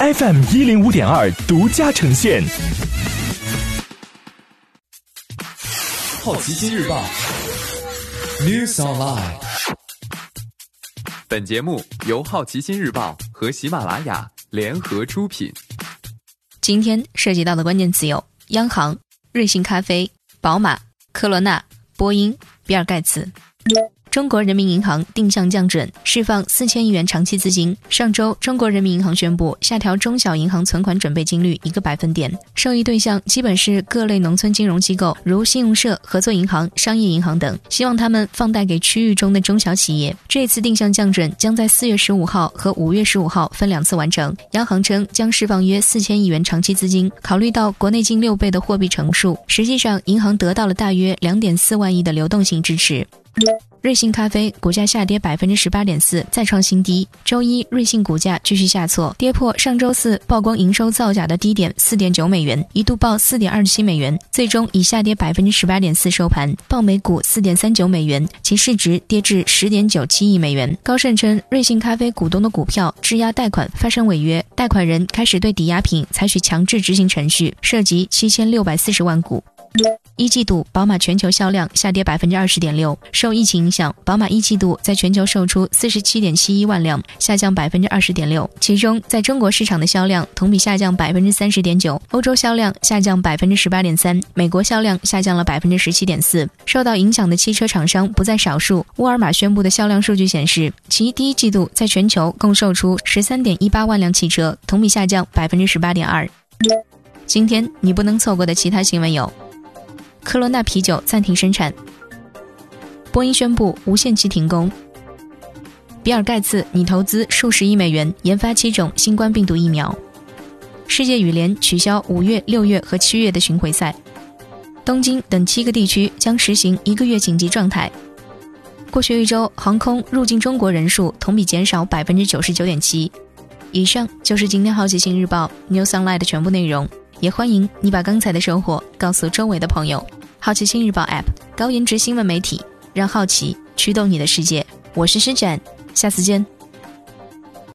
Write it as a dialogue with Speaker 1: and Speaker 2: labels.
Speaker 1: FM 一零五点二独家呈现。
Speaker 2: 好奇心日报，News Online。
Speaker 3: 本节目由好奇心日报和喜马拉雅联合出品。
Speaker 4: 今天涉及到的关键词有：央行、瑞幸咖啡、宝马、科罗娜、波音、比尔盖茨。中国人民银行定向降准，释放四千亿元长期资金。上周，中国人民银行宣布下调中小银行存款准备金率一个百分点，受益对象基本是各类农村金融机构，如信用社、合作银行、商业银行等，希望他们放贷给区域中的中小企业。这次定向降准将在四月十五号和五月十五号分两次完成。央行称将释放约四千亿元长期资金，考虑到国内近六倍的货币乘数，实际上银行得到了大约两点四万亿的流动性支持。瑞幸咖啡股价下跌百分之十八点四，再创新低。周一，瑞幸股价继续下挫，跌破上周四曝光营收造假的低点四点九美元，一度报四点二七美元，最终以下跌百分之十八点四收盘，报每股四点三九美元，其市值跌至十点九七亿美元。高盛称，瑞幸咖啡股东的股票质押贷款发生违约，贷款人开始对抵押品采取强制执行程序，涉及七千六百四十万股。一季度，宝马全球销量下跌百分之二十点六。受疫情影响，宝马一季度在全球售出四十七点七一万辆，下降百分之二十点六。其中，在中国市场的销量同比下降百分之三十点九，欧洲销量下降百分之十八点三，美国销量下降了百分之十七点四。受到影响的汽车厂商不在少数。沃尔玛宣布的销量数据显示，其第一季度在全球共售出十三点一八万辆汽车，同比下降百分之十八点二。今天你不能错过的其他新闻有。科罗娜啤酒暂停生产。波音宣布无限期停工。比尔盖茨拟投资数十亿美元研发七种新冠病毒疫苗。世界羽联取消五月、六月和七月的巡回赛。东京等七个地区将实行一个月紧急状态。过去一周，航空入境中国人数同比减少百分之九十九点七。以上就是今天好奇心日报 New Sunlight 的全部内容。也欢迎你把刚才的收获告诉周围的朋友。好奇心日报 App 高颜值新闻媒体，让好奇驱动你的世界。我是施展，下次见。